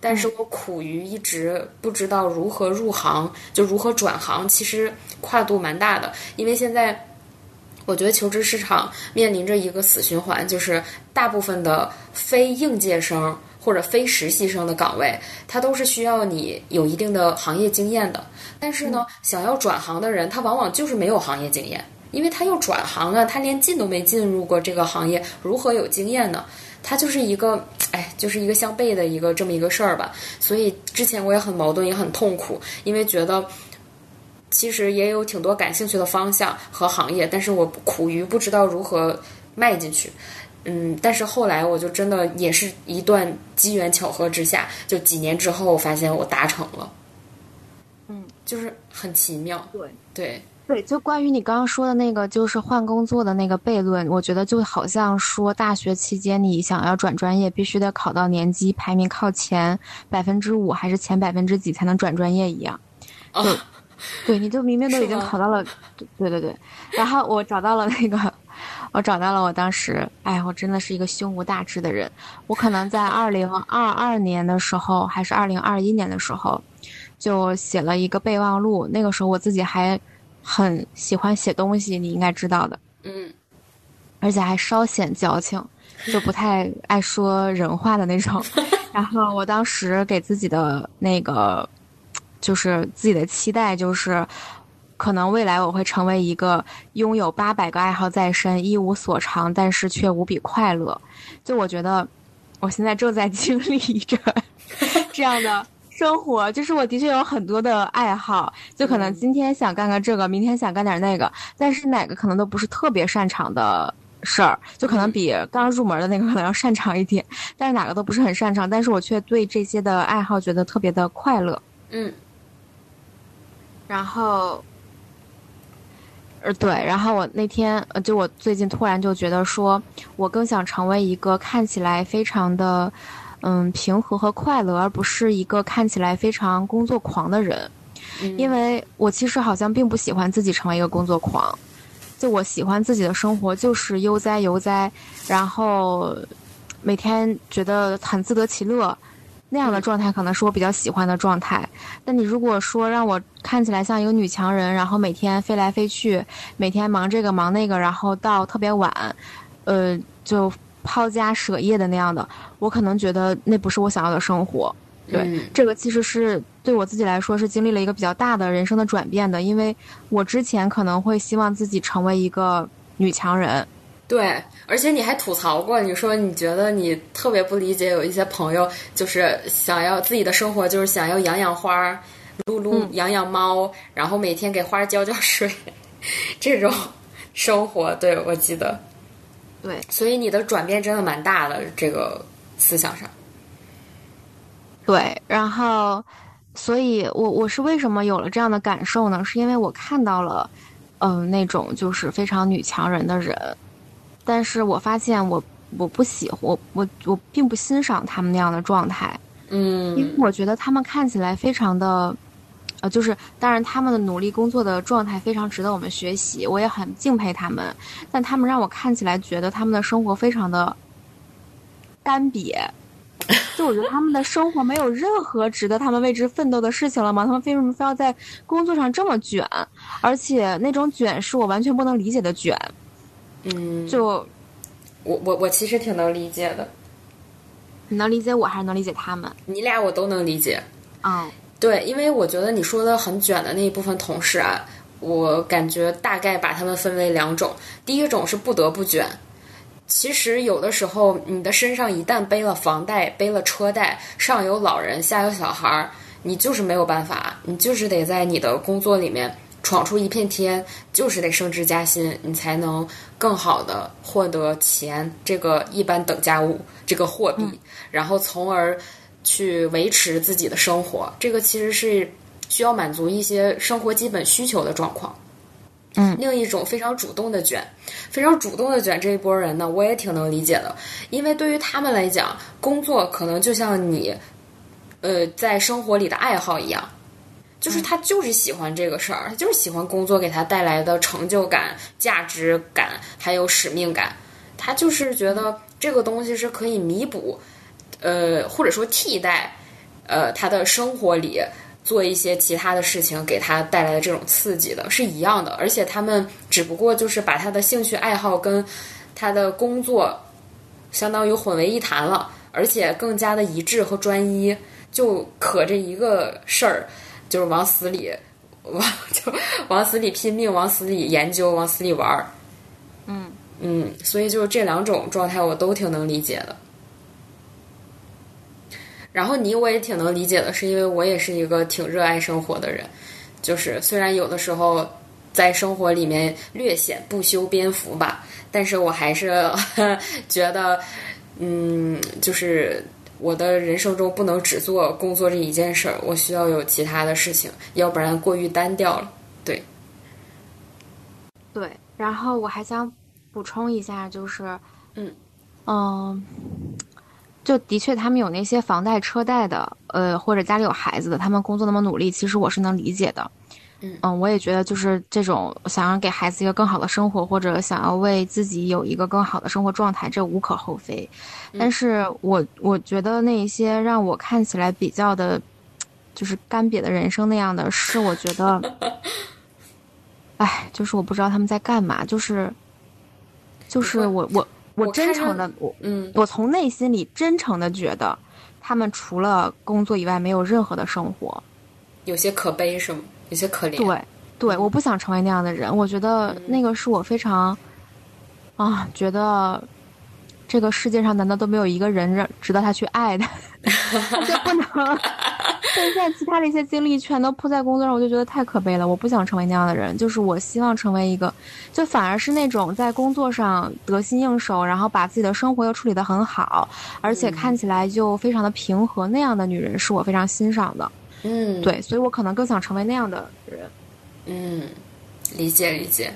但是我苦于一直不知道如何入行，就如何转行，其实跨度蛮大的，因为现在。我觉得求职市场面临着一个死循环，就是大部分的非应届生或者非实习生的岗位，它都是需要你有一定的行业经验的。但是呢，想要转行的人，他往往就是没有行业经验，因为他要转行啊，他连进都没进入过这个行业，如何有经验呢？他就是一个，哎，就是一个相悖的一个这么一个事儿吧。所以之前我也很矛盾，也很痛苦，因为觉得。其实也有挺多感兴趣的方向和行业，但是我苦于不知道如何迈进去。嗯，但是后来我就真的也是一段机缘巧合之下，就几年之后，我发现我达成了。嗯，就是很奇妙。对对，对，就关于你刚刚说的那个，就是换工作的那个悖论，我觉得就好像说大学期间你想要转专业，必须得考到年级排名靠前百分之五还是前百分之几才能转专业一样。啊、对，你就明明都已经考到了，对对对。然后我找到了那个，我找到了我当时，哎，我真的是一个胸无大志的人。我可能在二零二二年的时候，还是二零二一年的时候，就写了一个备忘录。那个时候我自己还很喜欢写东西，你应该知道的，嗯而且还稍显矫情，就不太爱说人话的那种。然后我当时给自己的那个。就是自己的期待，就是可能未来我会成为一个拥有八百个爱好在身、一无所长，但是却无比快乐。就我觉得，我现在正在经历着 这样的生活。就是我的确有很多的爱好，就可能今天想干个这个，明天想干点那个，但是哪个可能都不是特别擅长的。事儿就可能比刚入门的那个可能要擅长一点，但是哪个都不是很擅长，但是我却对这些的爱好觉得特别的快乐。嗯然后，呃，对，然后我那天，呃，就我最近突然就觉得说，我更想成为一个看起来非常的，嗯，平和和快乐，而不是一个看起来非常工作狂的人，嗯因为我其实好像并不喜欢自己成为一个工作狂，就我喜欢自己的生活就是悠哉悠哉，然后每天觉得很自得其乐。那样的状态可能是我比较喜欢的状态。那你如果说让我看起来像一个女强人，然后每天飞来飞去，每天忙这个忙那个，然后到特别晚，呃，就抛家舍业的那样的，我可能觉得那不是我想要的生活。对，嗯这个其实是对我自己来说是经历了一个比较大的人生的转变的，因为我之前可能会希望自己成为一个女强人。对，而且你还吐槽过，你说你觉得你特别不理解，有一些朋友就是想要自己的生活，就是想要养养花、撸撸嗯养养猫，然后每天给花浇浇水，这种生活，对我记得。对，所以你的转变真的蛮大的，这个思想上。对，然后，所以我我是为什么有了这样的感受呢？是因为我看到了，嗯、那种就是非常女强人的人，但是我发现我我不喜我我我并不欣赏他们那样的状态，嗯因为嗯我觉得他们看起来非常的，呃，就是当然他们的努力工作的状态非常值得我们学习，我也很敬佩他们，但他们让我看起来觉得他们的生活非常的干瘪。就我觉得他们的生活没有任何值得他们为之奋斗的事情了吗？他们为什么非要在工作上这么卷？而且那种卷是我完全不能理解的卷。嗯，就我我我其实挺能理解的，你能理解我，还是能理解他们？你俩我都能理解。嗯对，因为我觉得你说的很卷的那一部分同事啊，我感觉大概把他们分为两种。第一种是不得不卷，其实有的时候你的身上一旦背了房贷、背了车贷，上有老人，下有小孩儿，你就是没有办法，你就是得在你的工作里面闯出一片天，就是得升职加薪，你才能更好的获得钱这个一般等价物这个货币，然后从而去维持自己的生活。这个其实是需要满足一些生活基本需求的状况。嗯，另一种非常主动的卷，非常主动的卷这一波人呢，我也挺能理解的，因为对于他们来讲，工作可能就像你，呃，在生活里的爱好一样，就是他就是喜欢这个事儿，他就是喜欢工作给他带来的成就感、价值感，还有使命感，他就是觉得这个东西是可以弥补，呃，或者说替代，呃，他的生活里。做一些其他的事情，给他带来的这种刺激的是一样的，而且他们只不过就是把他的兴趣爱好跟他的工作相当于混为一谈了，而且更加的一致和专一，就可这一个事儿，就是往死里往就往死里拼命，往死里研究，往死里玩儿。嗯嗯，所以就这两种状态，我都挺能理解的。然后你我也挺能理解的，是因为我也是一个挺热爱生活的人，就是虽然有的时候在生活里面略显不修边幅吧，但是我还是 觉得，嗯，就是我的人生中不能只做工作这一件事儿，我需要有其他的事情，要不然过于单调了。对，对。然后我还想补充一下，就是，嗯嗯。就的确，他们有那些房贷车贷的，呃，或者家里有孩子的，他们工作那么努力，其实我是能理解的。嗯我也觉得就是这种想要给孩子一个更好的生活，或者想要为自己有一个更好的生活状态，这无可厚非。但是我我觉得那一些让我看起来比较的，就是干瘪的人生那样的是，我觉得，哎，就是我不知道他们在干嘛，就是，就是我我。我真诚的，我嗯，我从内心里真诚的觉得，他们除了工作以外没有任何的生活，有些可悲是吗？有些可怜。对，对，我不想成为那样的人。我觉得那个是我非常，啊，觉得这个世界上难道都没有一个人让值得他去爱的？就不能？现在其他的一些精力全都扑在工作上，我就觉得太可悲了。我不想成为那样的人，就是我希望成为一个，就反而是那种在工作上得心应手，然后把自己的生活又处理得很好，而且看起来就非常的平和那样的女人，是我非常欣赏的。嗯，对，所以我可能更想成为那样的人。嗯，理解理解。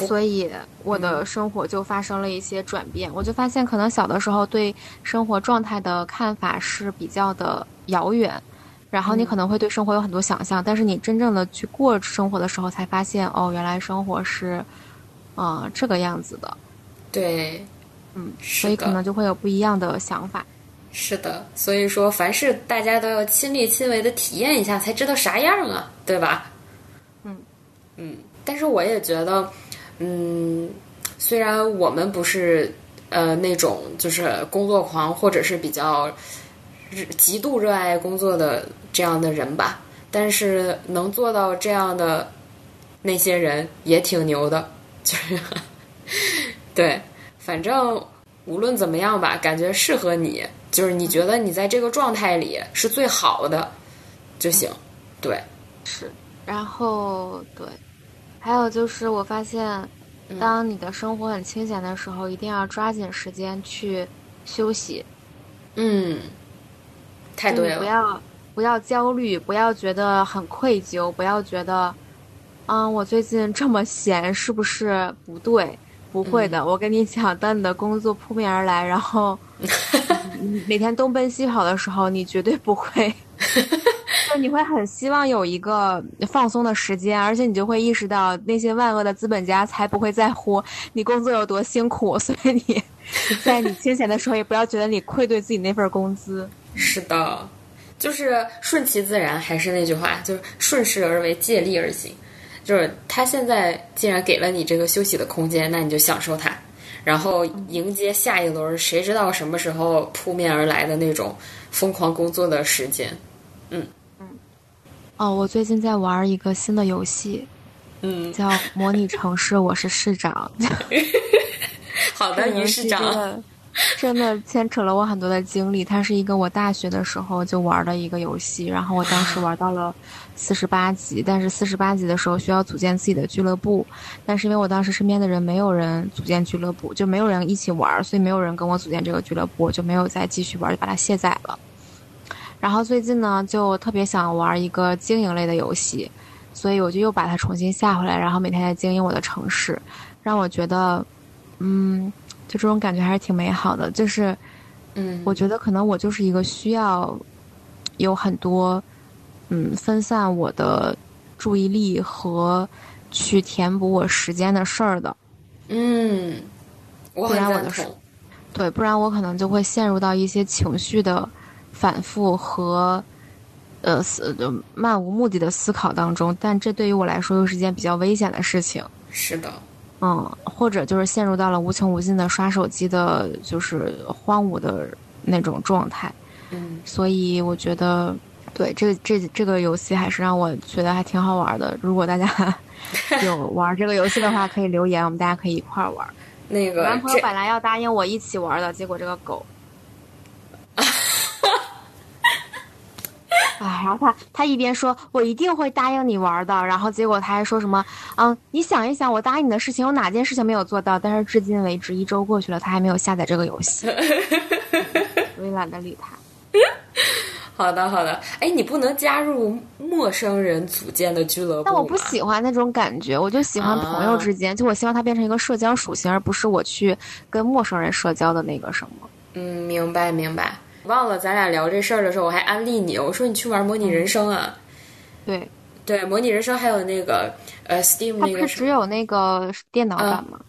所以我的生活就发生了一些转变，我就发现可能小的时候对生活状态的看法是比较的遥远。然后你可能会对生活有很多想象，但是你真正的去过生活的时候，才发现哦，原来生活是，呃，这个样子的。对，嗯，所以可能就会有不一样的想法。是的，所以说凡事大家都要亲力亲为的体验一下，才知道啥样啊，对吧？嗯嗯，但是我也觉得，嗯，虽然我们不是呃那种就是工作狂，或者是比较。极度热爱工作的这样的人吧，但是能做到这样的那些人也挺牛的，就是 对，反正无论怎么样吧，感觉适合你，就是你觉得你在这个状态里是最好的就行，对，是，然后对，还有就是我发现，当你的生活很清闲的时候，一定要抓紧时间去休息，嗯。太对了！不要不要焦虑，不要觉得很愧疚，不要觉得，嗯，我最近这么闲是不是不对？不会的，我跟你讲，当你的工作扑面而来，然后 每天东奔西跑的时候，你绝对不会，你会很希望有一个放松的时间，而且你就会意识到那些万恶的资本家才不会在乎 你工作有多辛苦，所以你在你清闲的时候，也不要觉得你愧对自己那份工资。是的，就是顺其自然，还是那句话，就是顺势而为，借力而行。就是他现在既然给了你这个休息的空间，那你就享受它，然后迎接下一轮谁知道什么时候扑面而来的那种疯狂工作的时间。嗯。哦，我最近在玩一个新的游戏，嗯，叫《模拟城市》，我是市长。好的，于市长。真的牵扯了我很多的经历。它是一个我大学的时候就玩的一个游戏，然后我当时玩到了四十八级，但是四十八级的时候需要组建自己的俱乐部，但是因为我当时身边的人没有人组建俱乐部，就没有人一起玩，所以没有人跟我组建这个俱乐部，我就没有再继续玩，就把它卸载了。然后最近呢，就特别想玩一个经营类的游戏，所以我就又把它重新下回来，然后每天在经营我的城市，让我觉得，嗯。就这种感觉还是挺美好的，就是，嗯，我觉得可能我就是一个需要有很多，嗯，分散我的注意力和去填补我时间的事儿的，嗯，不然我的对，不然我可能就会陷入到一些情绪的反复和呃思漫无目的的思考当中，但这对于我来说又是一件比较危险的事情。是的。嗯，或者就是陷入到了无穷无尽的刷手机的，就是荒芜的那种状态。嗯，所以我觉得，对这个这这个游戏还是让我觉得还挺好玩的。如果大家 有玩这个游戏的话，可以留言，我们大家可以一块玩。那个男朋友本来要答应我一起玩的，结果这个狗。哎，然后他他一边说“我一定会答应你玩的”，然后结果他还说什么“嗯，你想一想，我答应你的事情有哪件事情没有做到？”但是至今为止一周过去了，他还没有下载这个游戏，我也懒得理他。好的，好的。哎，你不能加入陌生人组建的俱乐部。但我不喜欢那种感觉，我就喜欢朋友之间，就我希望它变成一个社交属性，而不是我去跟陌生人社交的那个什么。嗯，明白，明白。忘了咱俩聊这事儿的时候，我还安利你，我说你去玩模拟人生啊。对，对，模拟人生还有那个呃，Steam 那个。它是只有那个电脑版吗？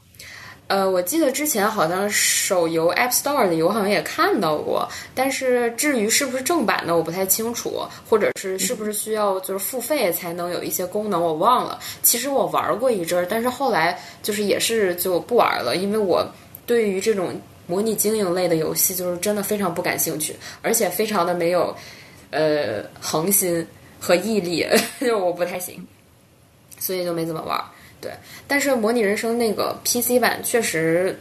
呃，我记得之前好像手游 App Store 里我好像也看到过，但是至于是不是正版的，我不太清楚，或者是是不是需要就是付费才能有一些功能，我忘了。其实我玩过一阵儿，但是后来就是也是就不玩了，因为我对于这种。模拟经营类的游戏就是真的非常不感兴趣，而且非常的没有，呃，恒心和毅力，就我不太行，所以就没怎么玩。对，但是模拟人生那个 PC 版确实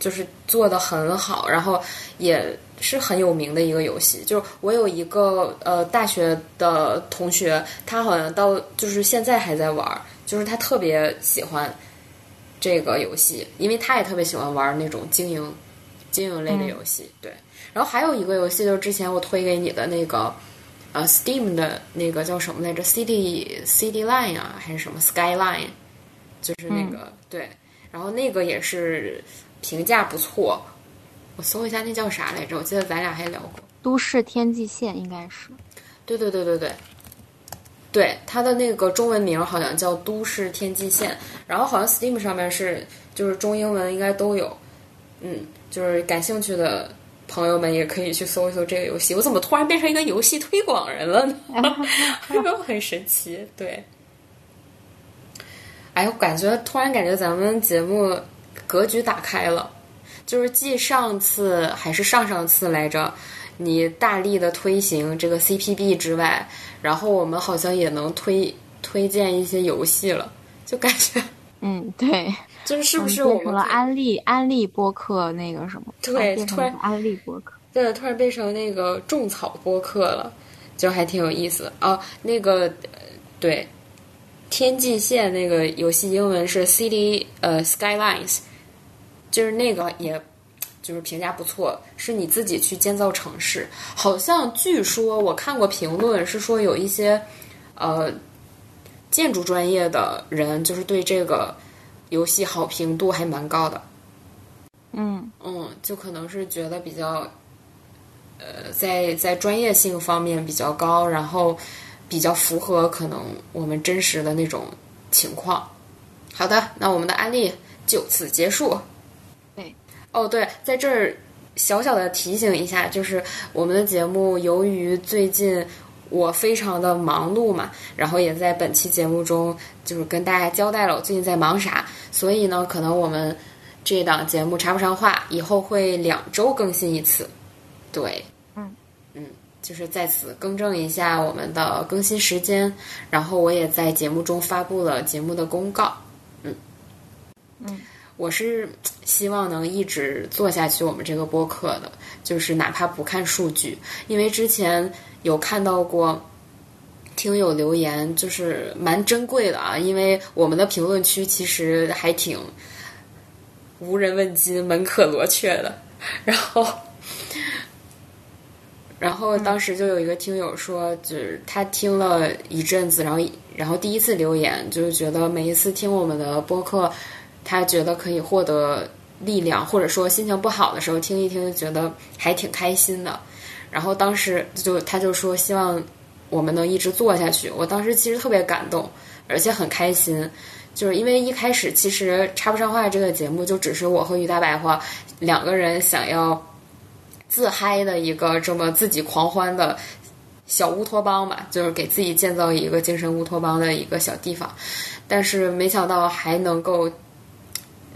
就是做的很好，然后也是很有名的一个游戏。就是我有一个呃大学的同学，他好像到就是现在还在玩，就是他特别喜欢这个游戏，因为他也特别喜欢玩那种经营。经营类的游戏，对，然后还有一个游戏就是之前我推给你的那个，呃，Steam 的那个叫什么来着？City City Line 啊，还是什么 Skyline？就是那个对，然后那个也是评价不错。我搜一下那叫啥来着？我记得咱俩还聊过《都市天际线》，应该是。对对对对对，对它的那个中文名好像叫《都市天际线》，然后好像 Steam 上面是就是中英文应该都有，嗯。就是感兴趣的朋友们也可以去搜一搜这个游戏。我怎么突然变成一个游戏推广人了呢？很神奇，对。哎，我感觉突然感觉咱们节目格局打开了，就是继上次还是上上次来着，你大力的推行这个 CPB 之外，然后我们好像也能推推荐一些游戏了，就感觉，嗯，对。就是是不是我们了安利安利播客那个什么？对，突然安利播客，对，突然变成那个种草播客了，就还挺有意思哦。那个对，天际线那个游戏英文是 City 呃 Skylines，就是那个也就是评价不错，是你自己去建造城市。好像据说我看过评论是说有一些呃建筑专业的人就是对这个。游戏好评度还蛮高的，嗯嗯，就可能是觉得比较，呃，在在专业性方面比较高，然后比较符合可能我们真实的那种情况。好的，那我们的案例就此结束。对，哦对，在这儿小小的提醒一下，就是我们的节目由于最近。我非常的忙碌嘛，然后也在本期节目中就是跟大家交代了我最近在忙啥，所以呢，可能我们这档节目插不上话，以后会两周更新一次。对，嗯。嗯，就是在此更正一下我们的更新时间，然后我也在节目中发布了节目的公告。嗯。嗯，我是希望能一直做下去我们这个播客的，就是哪怕不看数据，因为之前有看到过听友留言，就是蛮珍贵的啊，因为我们的评论区其实还挺无人问津、门可罗雀的，然后。然后当时就有一个听友说，就是他听了一阵子，然后然后第一次留言，就是觉得每一次听我们的播客，他觉得可以获得力量，或者说心情不好的时候听一听，觉得还挺开心的。然后当时就他就说希望我们能一直做下去。我当时其实特别感动，而且很开心，就是因为一开始其实插不上话这个节目就只是我和于大白话两个人想要。自嗨的一个这么自己狂欢的小乌托邦吧，就是给自己建造一个精神乌托邦的一个小地方，但是没想到还能够，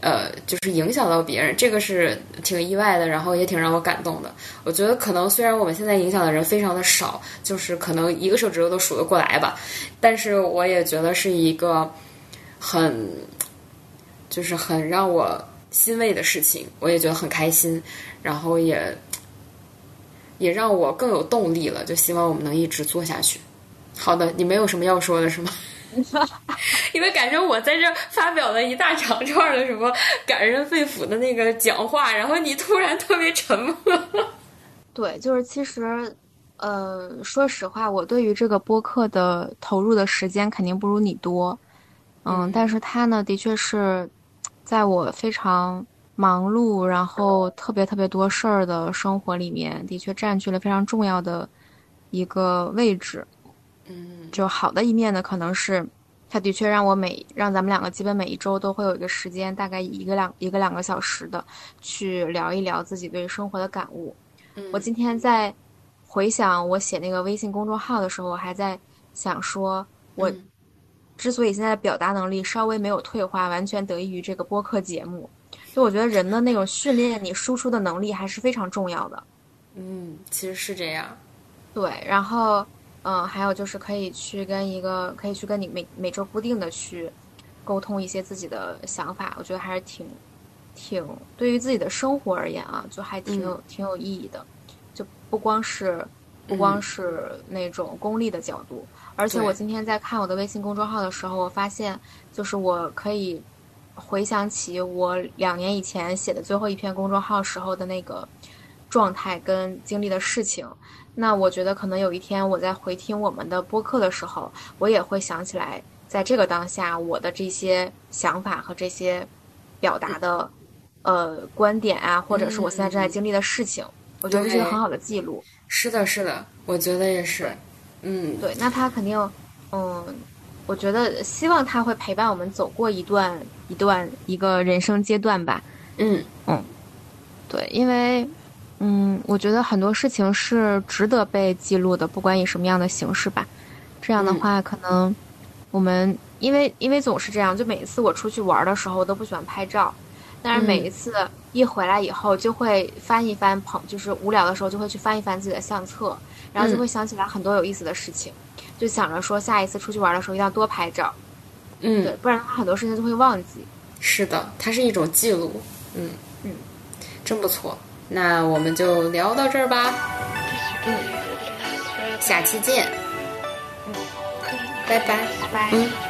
呃，就是影响到别人，这个是挺意外的，然后也挺让我感动的。我觉得可能虽然我们现在影响的人非常的少，就是可能一个手指头都数得过来吧，但是我也觉得是一个很，就是很让我欣慰的事情，我也觉得很开心，然后也。也让我更有动力了，就希望我们能一直做下去。好的，你没有什么要说的是吗？因为感觉我在这发表了一大长串的什么感人肺腑的那个讲话，然后你突然特别沉默。对，就是其实，呃，说实话，我对于这个播客的投入的时间肯定不如你多，嗯，但是它呢，的确是在我非常。忙碌，然后特别特别多事儿的生活里面，的确占据了非常重要的一个位置。嗯，就好的一面呢，可能是它的确让我每让咱们两个基本每一周都会有一个时间，大概一个两一个两个小时的去聊一聊自己对生活的感悟。嗯我今天在回想我写那个微信公众号的时候，我还在想说，我之所以现在的表达能力稍微没有退化，完全得益于这个播客节目。就我觉得人的那种训练，你输出的能力还是非常重要的。嗯，其实是这样。对，然后，嗯，还有就是可以去跟一个，可以去跟你每每周固定的去沟通一些自己的想法，我觉得还是挺挺对于自己的生活而言啊，就还挺有挺有意义的。就不光是不光是那种功利的角度，而且我今天在看我的微信公众号的时候，我发现就是我可以。回想起我两年以前写的最后一篇公众号时候的那个状态跟经历的事情，那我觉得可能有一天我在回听我们的播客的时候，我也会想起来，在这个当下我的这些想法和这些表达的呃观点啊，或者是我现在正在经历的事情，我觉得这是一个很好的记录。是的，是的，我觉得也是。嗯，对，那他肯定，嗯。我觉得希望他会陪伴我们走过一段一段一个人生阶段吧。嗯嗯，对，因为嗯，我觉得很多事情是值得被记录的，不管以什么样的形式吧。这样的话，可能我们因为因为总是这样，就每一次我出去玩的时候，我都不喜欢拍照，但是每一次一回来以后，就会翻一翻朋，就是无聊的时候就会去翻一翻自己的相册，然后就会想起来很多有意思的事情。就想着说，下一次出去玩的时候一定要多拍照，嗯，对，不然的话很多事情就会忘记。是的，它是一种记录，嗯。嗯，真不错。那我们就聊到这儿吧，嗯，下期见，嗯，拜拜，拜拜，嗯。